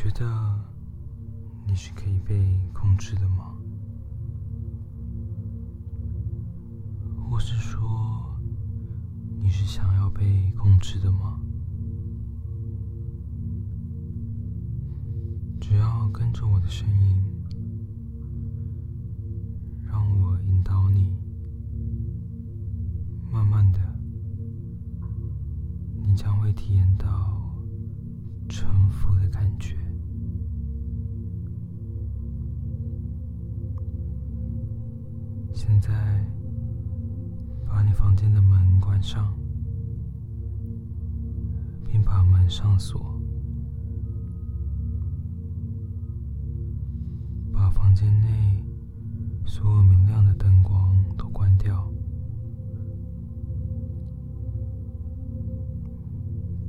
觉得你是可以被控制的吗？或是说，你是想要被控制的吗？只要跟着我的声音，让我引导你，慢慢的，你将会体验到臣服的感觉。现在，把你房间的门关上，并把门上锁。把房间内所有明亮的灯光都关掉，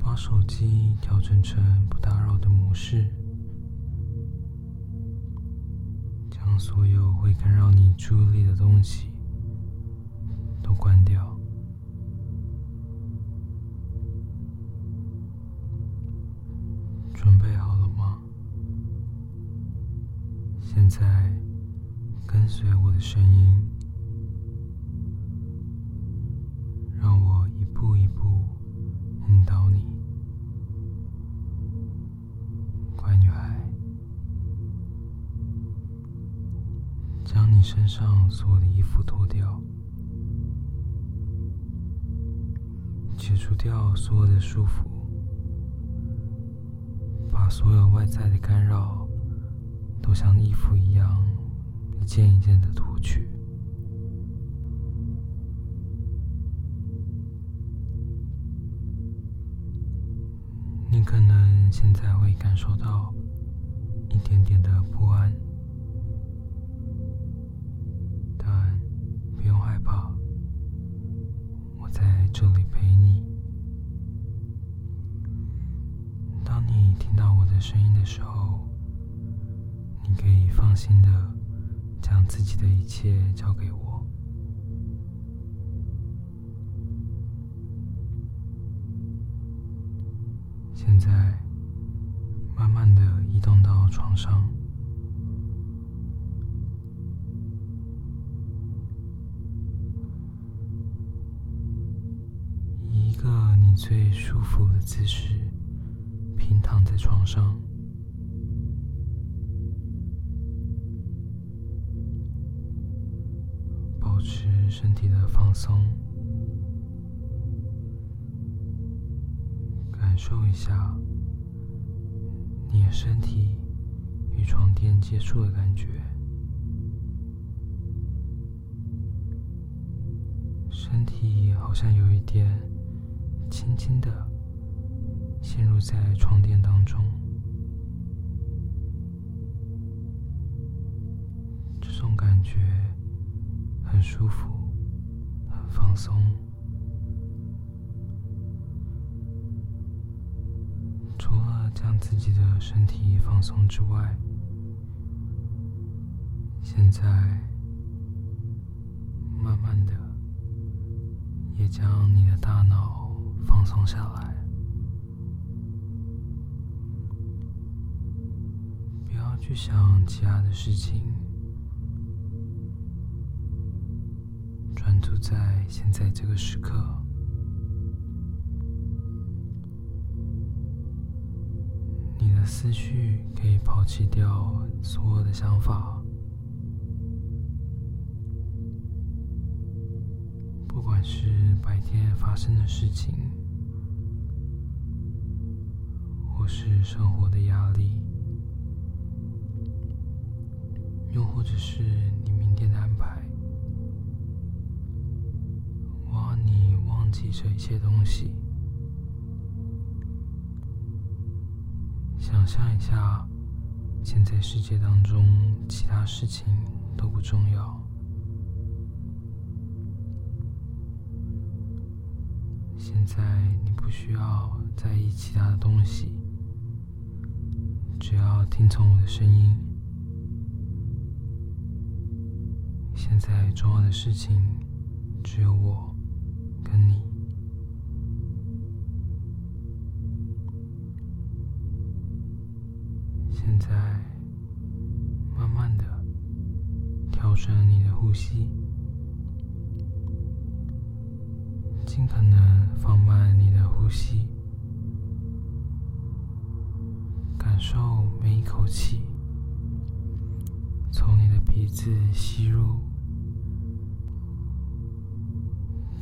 把手机调整成不打扰的模式，所有会干扰你注意力的东西都关掉。准备好了吗？现在，跟随我的声音，身上所有的衣服脱掉，解除掉所有的束缚，把所有外在的干扰。都像衣服一样，一件一件的脱去。你可能现在会感受到一点点的不安，不用害怕，我在这里陪你。当你听到我的声音的时候，你可以放心的将自己的一切交给我。现在，慢慢的移动到床上，最舒服的姿势平躺在床上。保持身体的放松，感受一下你的身体与床垫接触的感觉，身体好像有一点轻轻的陷入在床垫当中，这种感觉。很舒服，很放松。除了将自己的身体放松之外，现在慢慢的也将你的大脑放松下来，不要去想其他的事情。专注在现在这个时刻，你的思绪可以抛弃掉所有的想法，是白天发生的事情，或是生活的压力，又或者是你明天的安排。我要你忘记这一切东西，想象一下，现在世界当中其他事情都不重要。在你不需要在意其他的东西，只要听从我的声音。现在重要的事情只有我。跟你，现在，慢慢的调整你的呼吸，尽可能放慢你的呼吸，感受每一口气从你的鼻子吸入，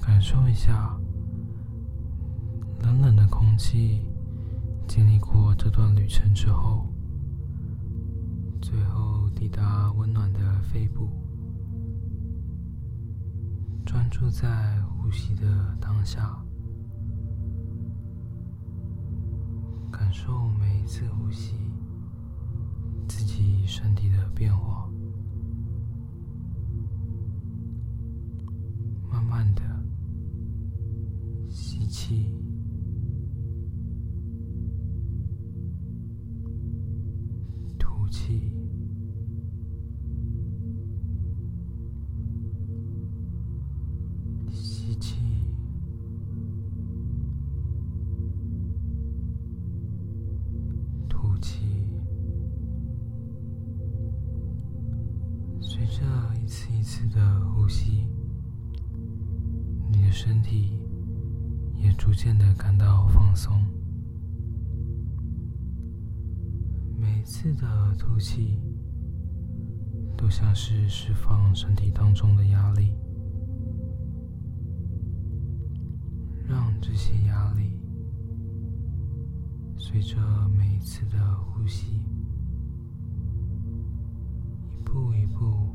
感受一下冷冷的空气。经历过这段旅程之后，最后抵达温暖的肺部，专注在呼吸的当下，感受每一次呼吸自己身体的变化，吸，你的身体也逐渐的感到放松。每次的吐气，都像是释放身体当中的压力，让这些压力随着每一次的呼吸，一步一步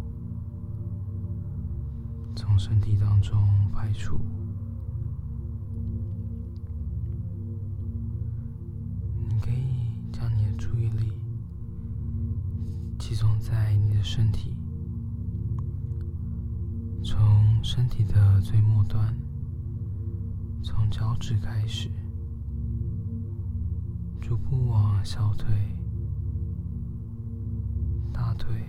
身体当中排出。你可以将你的注意力。集中在你的身体，从身体的最末端，从脚趾开始，逐步往小腿、大腿，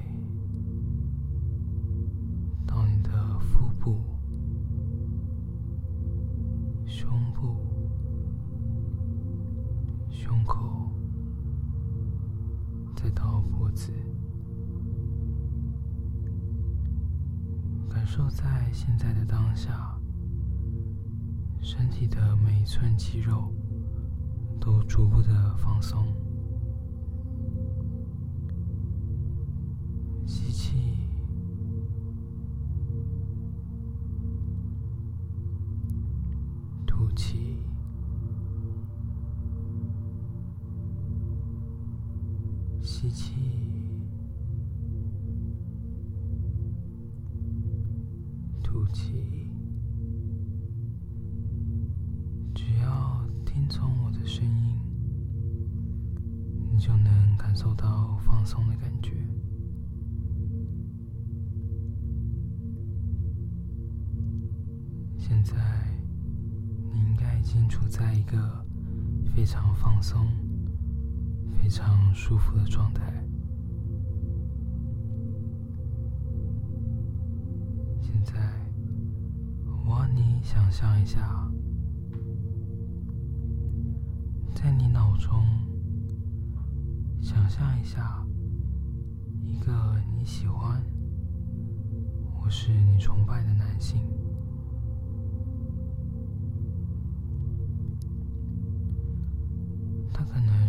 腹部、胸部、胸口，再到脖子。感受在现在的当下，身体的每一寸肌肉都逐步的放松。现在，你应该已经处在一个非常放松、非常舒服的状态。现在，我让你想象一下，在你脑中想象一下一个你喜欢或是你崇拜的男性，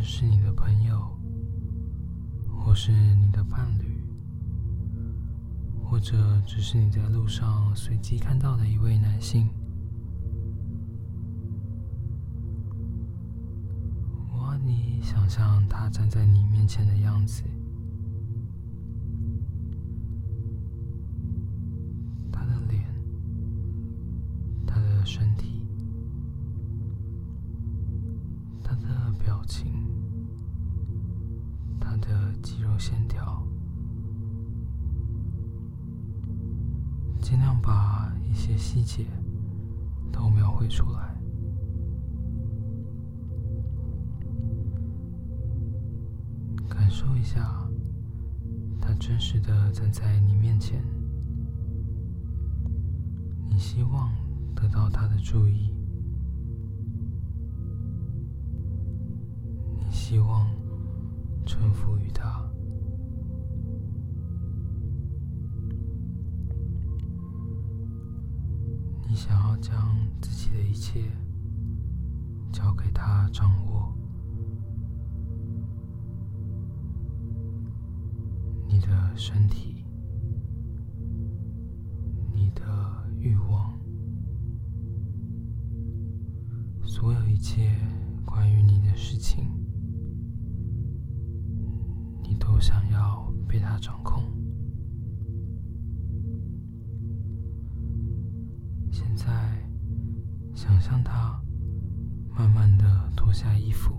是你的朋友，或是你的伴侣。或者只是你在路上随机看到的一位男性，我让你想象他站在你面前的样子，实的站在你面前，你希望得到他的注意，你希望臣服于他。你想要将自己的一切交给他掌握，的身体，你的欲望，所有一切关于你的事情，你都想要被他掌控。现在，想象他慢慢的脱下衣服，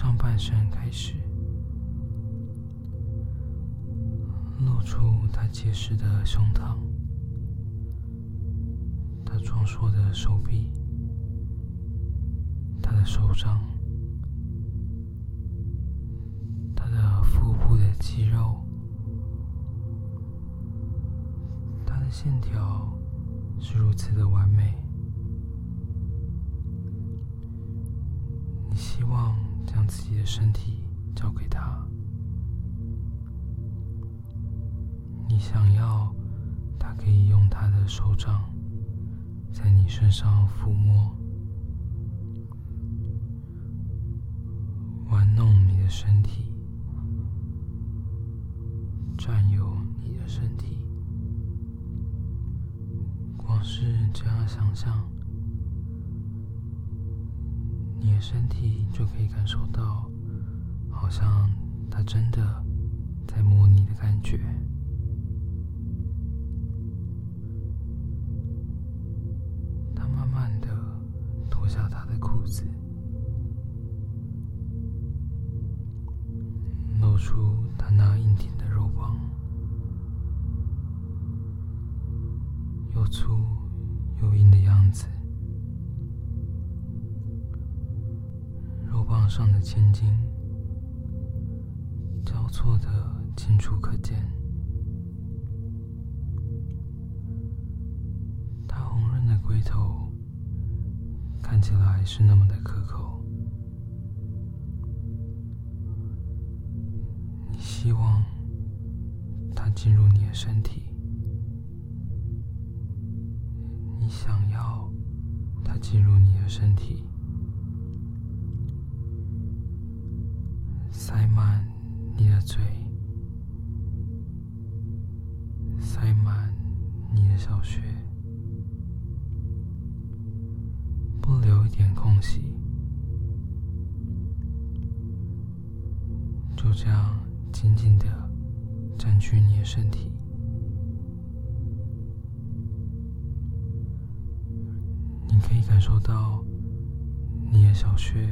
上半身开始，露出他结实的胸膛，他壮硕的手臂，他的手掌，他的腹部的肌肉。他的线条是如此的完美，你希望自己的身体交给他，你想要他可以用他的手掌在你身上抚摸、玩弄你的身体，占有你的身体。光是这样想身体就可以感受到，好像他真的在摸你的感觉。他慢慢的脱下他的裤子，露出他那硬挺的肉棒。又粗又硬的样子，肉棒上的千金交错的清楚可见，他红润的龟头看起来是那么的可口。你希望他进入你的身体。你想要他进入你的身体，塞满你的嘴，塞满你的小穴，不留一点空隙，就这样紧紧的占据你的身体。你可以感受到，你的小穴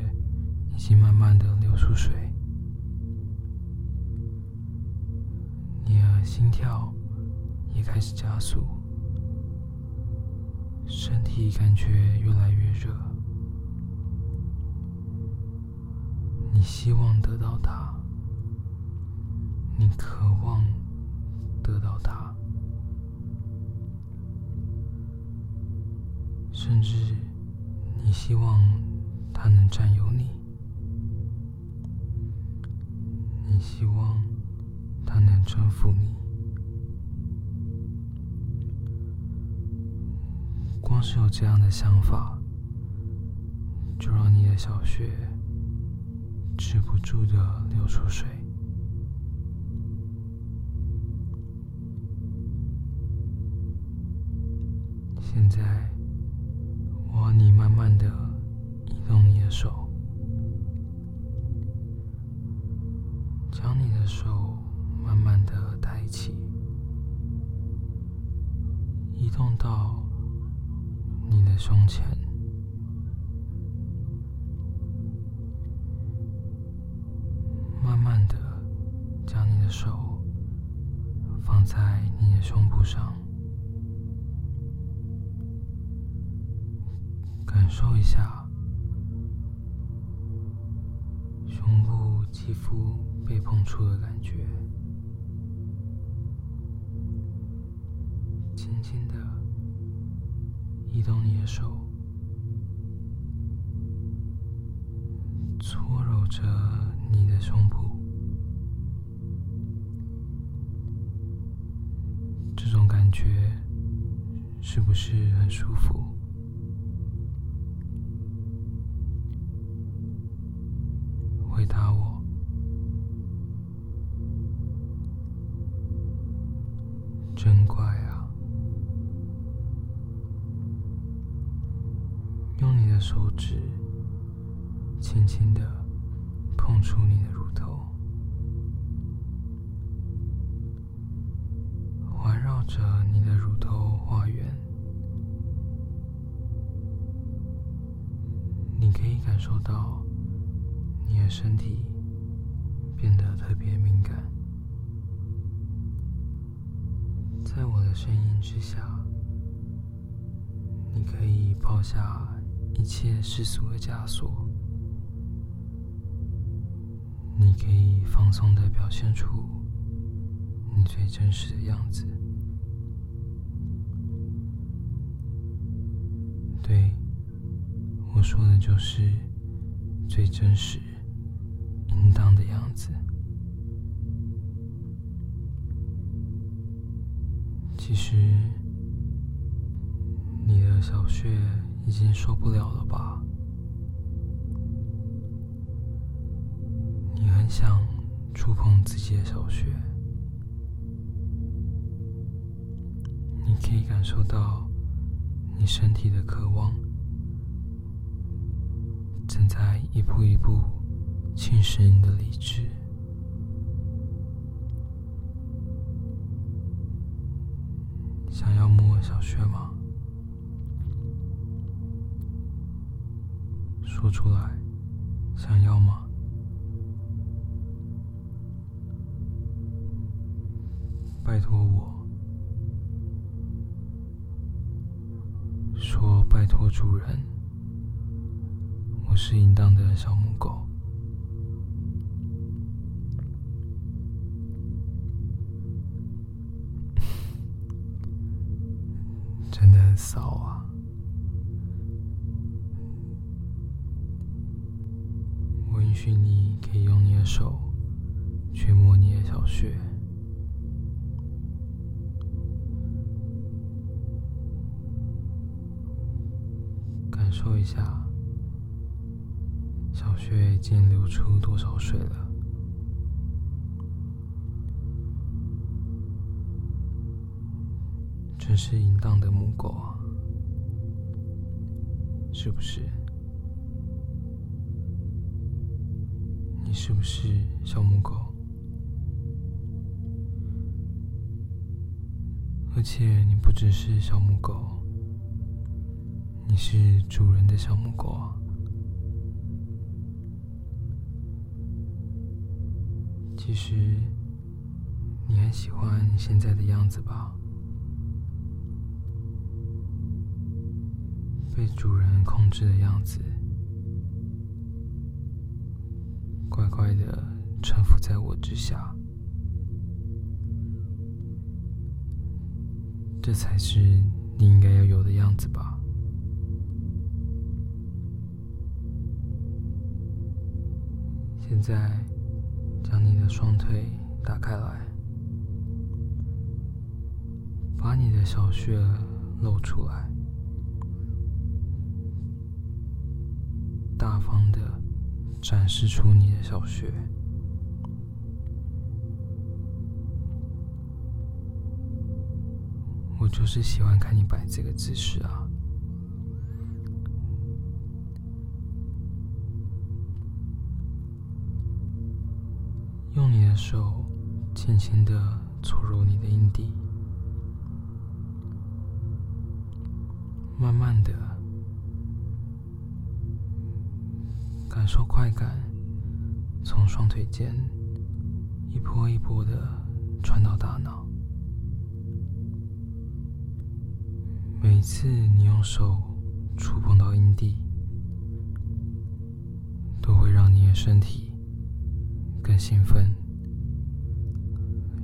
已经慢慢的流出水，心跳也开始加速，身体感觉越来越热，你希望得到它，你渴望得到它。甚至，你希望他能占有你，你希望他能征服你。光是有这样的想法，就让你的小穴止不住的流出水。现在。我要你慢慢的移动你的手，将你的手慢慢的抬起，移动到你的胸前，慢慢的将你的手放在你的胸部上。感受一下胸部肌肤被碰触的感觉，移动你的手，搓揉着你的胸部，这种感觉是不是很舒服？出你的乳头，环绕着你的乳头画圆，你可以感受到你的身体变得特别敏感。在我的声音之下，你可以抛下一切世俗的枷锁，你可以放松的表现出你最真实的样子。对，我说的就是最真实、应当的样子。其实，你的小穴已经受不了了吧？想触碰自己的小穴，你可以感受到你身体的渴望正在一步一步侵蚀你的理智。想要摸小穴吗？说出来，想要吗？拜托我，说拜托主人，我是淫荡的小母狗。真的很骚啊！我允许你可以用你的手去摸你的小穴，说一下小穴已经流出多少水了。真是淫荡的母狗啊，是不是？你是不是小母狗？而且你不只是小母狗，你是主人的小母狗。其实，你很喜欢现在的样子吧？被主人控制的样子，乖乖的臣服在我之下，这才是你应该要有的样子吧？现在，将你的双腿打开来，把你的小穴露出来。大方的展示出你的小穴，我就是喜欢看你摆这个姿势啊！用你的手轻轻的搓揉你的阴蒂，慢慢的。感受快感从双腿间一波一波的传到大脑。每次你用手触碰到阴蒂，都会让你的身体更兴奋，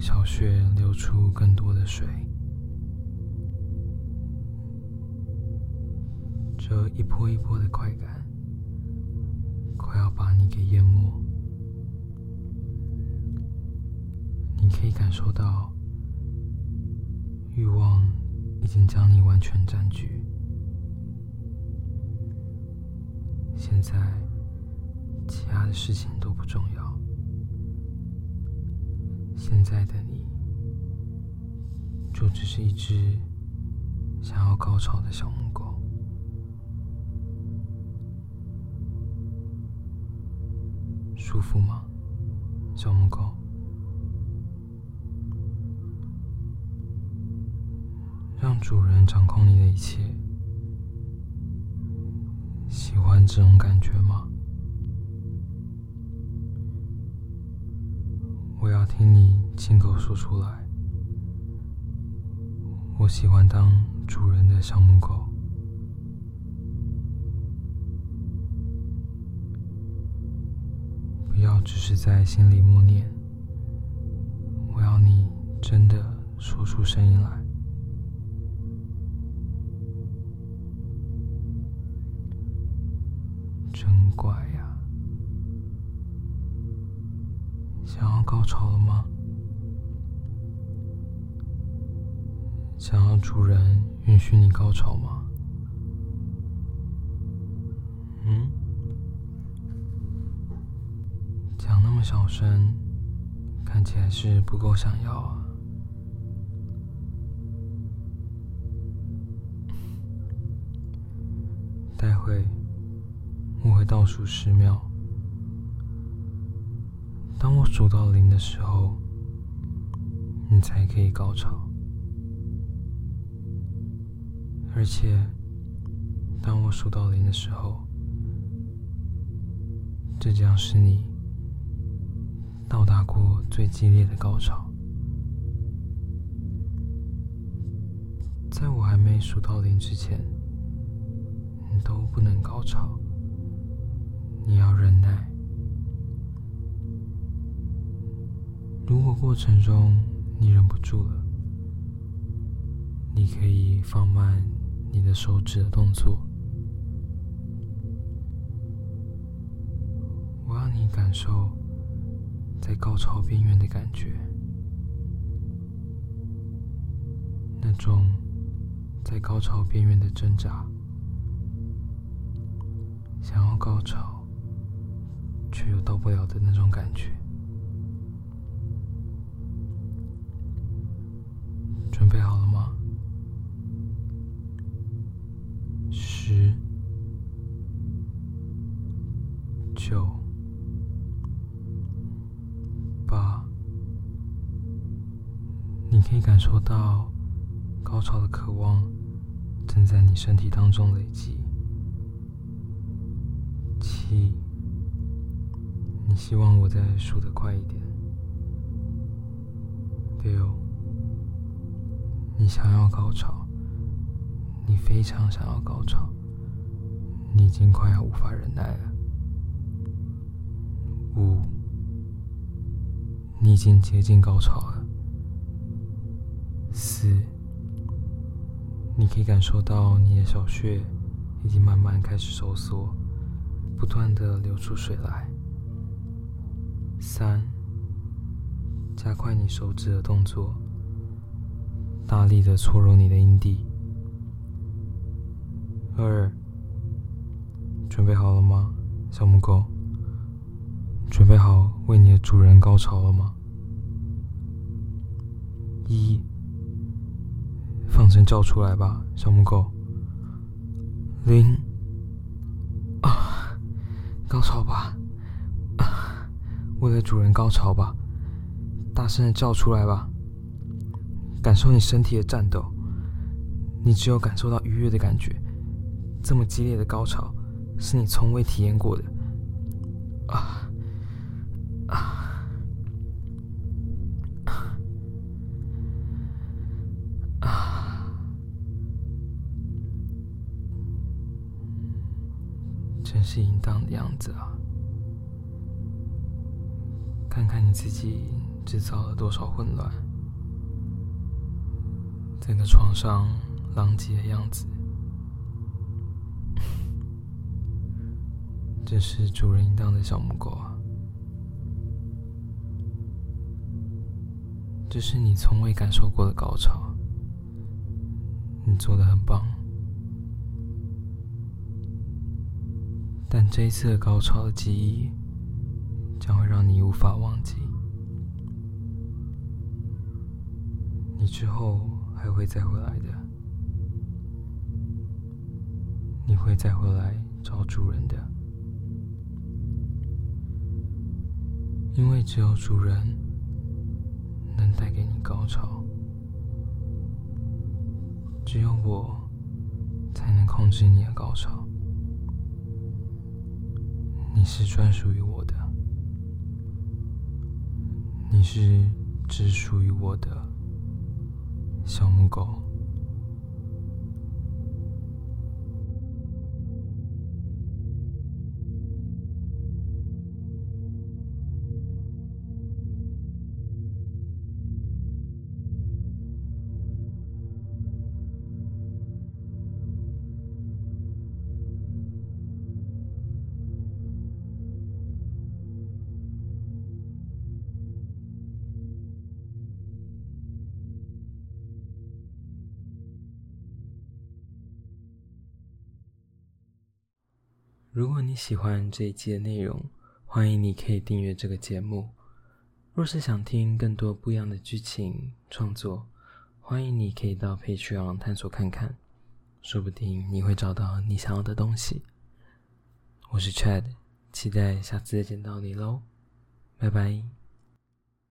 小穴流出更多的水。这一波一波的快感。快要把你给淹没。你可以感受到欲望已经将你完全占据。现在，其他的事情都不重要。现在的你，就只是一只想要高潮的小母狗。舒服吗，小母狗？让主人掌控你的一切。喜欢这种感觉吗？我要听你亲口说出来。我喜欢当主人的小母狗。不要只是在心里默念。我要你真的说出声音来。真乖呀！想要高潮了吗？想要主人允许你高潮吗？嗯？讲那么小声，看起来是不够想要啊。待会。我会倒数十秒，当我数到零的时候，你才可以高潮。而且，当我数到零的时候，这将是你到达过最激烈的高潮。在我还没数到零之前，你都不能高潮。你要忍耐。如果过程中你忍不住了，你可以放慢你的手指的动作。我让你感受在高潮边缘的感觉，那种在高潮边缘的挣扎，想要高潮。却又到不了的那种感觉。可以感受到高潮的渴望正在你身体当中累积。七。你希望我再数得快一点。六，你想要高潮，你非常想要高潮，你已经快要无法忍耐了。五，你已经接近高潮了。四，你可以感受到你的小穴已经慢慢开始收缩，不断的流出水来。三，加快你手指的动作，大力的搓揉你的阴蒂。二，准备好了吗，小母狗？准备好为你的主人高潮了吗？一，声叫出来吧，小母狗。零，啊，高潮吧。啊为了主人高潮吧，大声的叫出来吧，感受你身体的颤抖。你只有感受到愉悦的感觉，这么激烈的高潮是你从未体验过的。啊是淫荡的样子啊！看看你自己制造了多少混乱，整个床上狼藉的样子，这是主人应当的小母狗啊！这是你从未感受过的高潮，你做的很棒。这一次的高潮的记忆将会让你无法忘记，你之后还会再回来的，你会再回来找主人的，因为只有主人能带给你高潮，只有我才能控制你的高潮。你是专属于我的，你是只属于我的小母狗。如果你喜欢这一期的内容，欢迎你可以订阅这个节目。若是想听更多不一样的剧情创作，欢迎你可以到 Patreon 探索看看，说不定你会找到你想要的东西。我是 Chad，期待下次再见到你喽，拜拜。